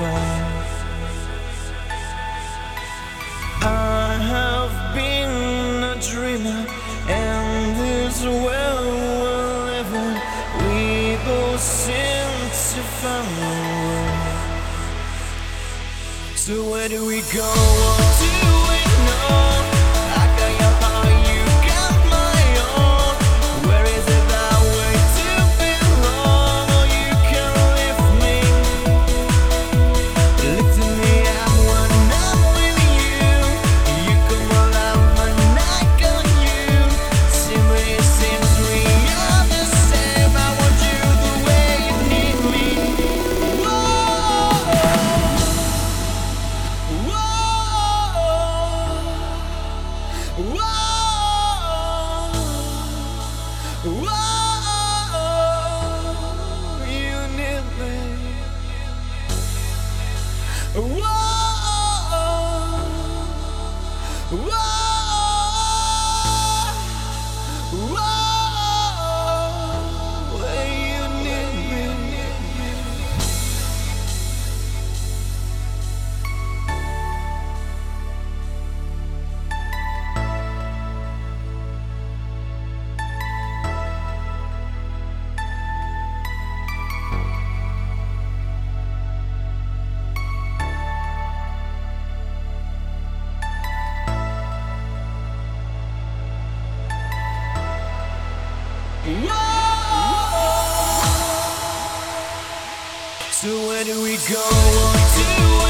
I have been a dreamer, and this world we both seem to. So where do we go? Do we know? Whoa! So where do we go?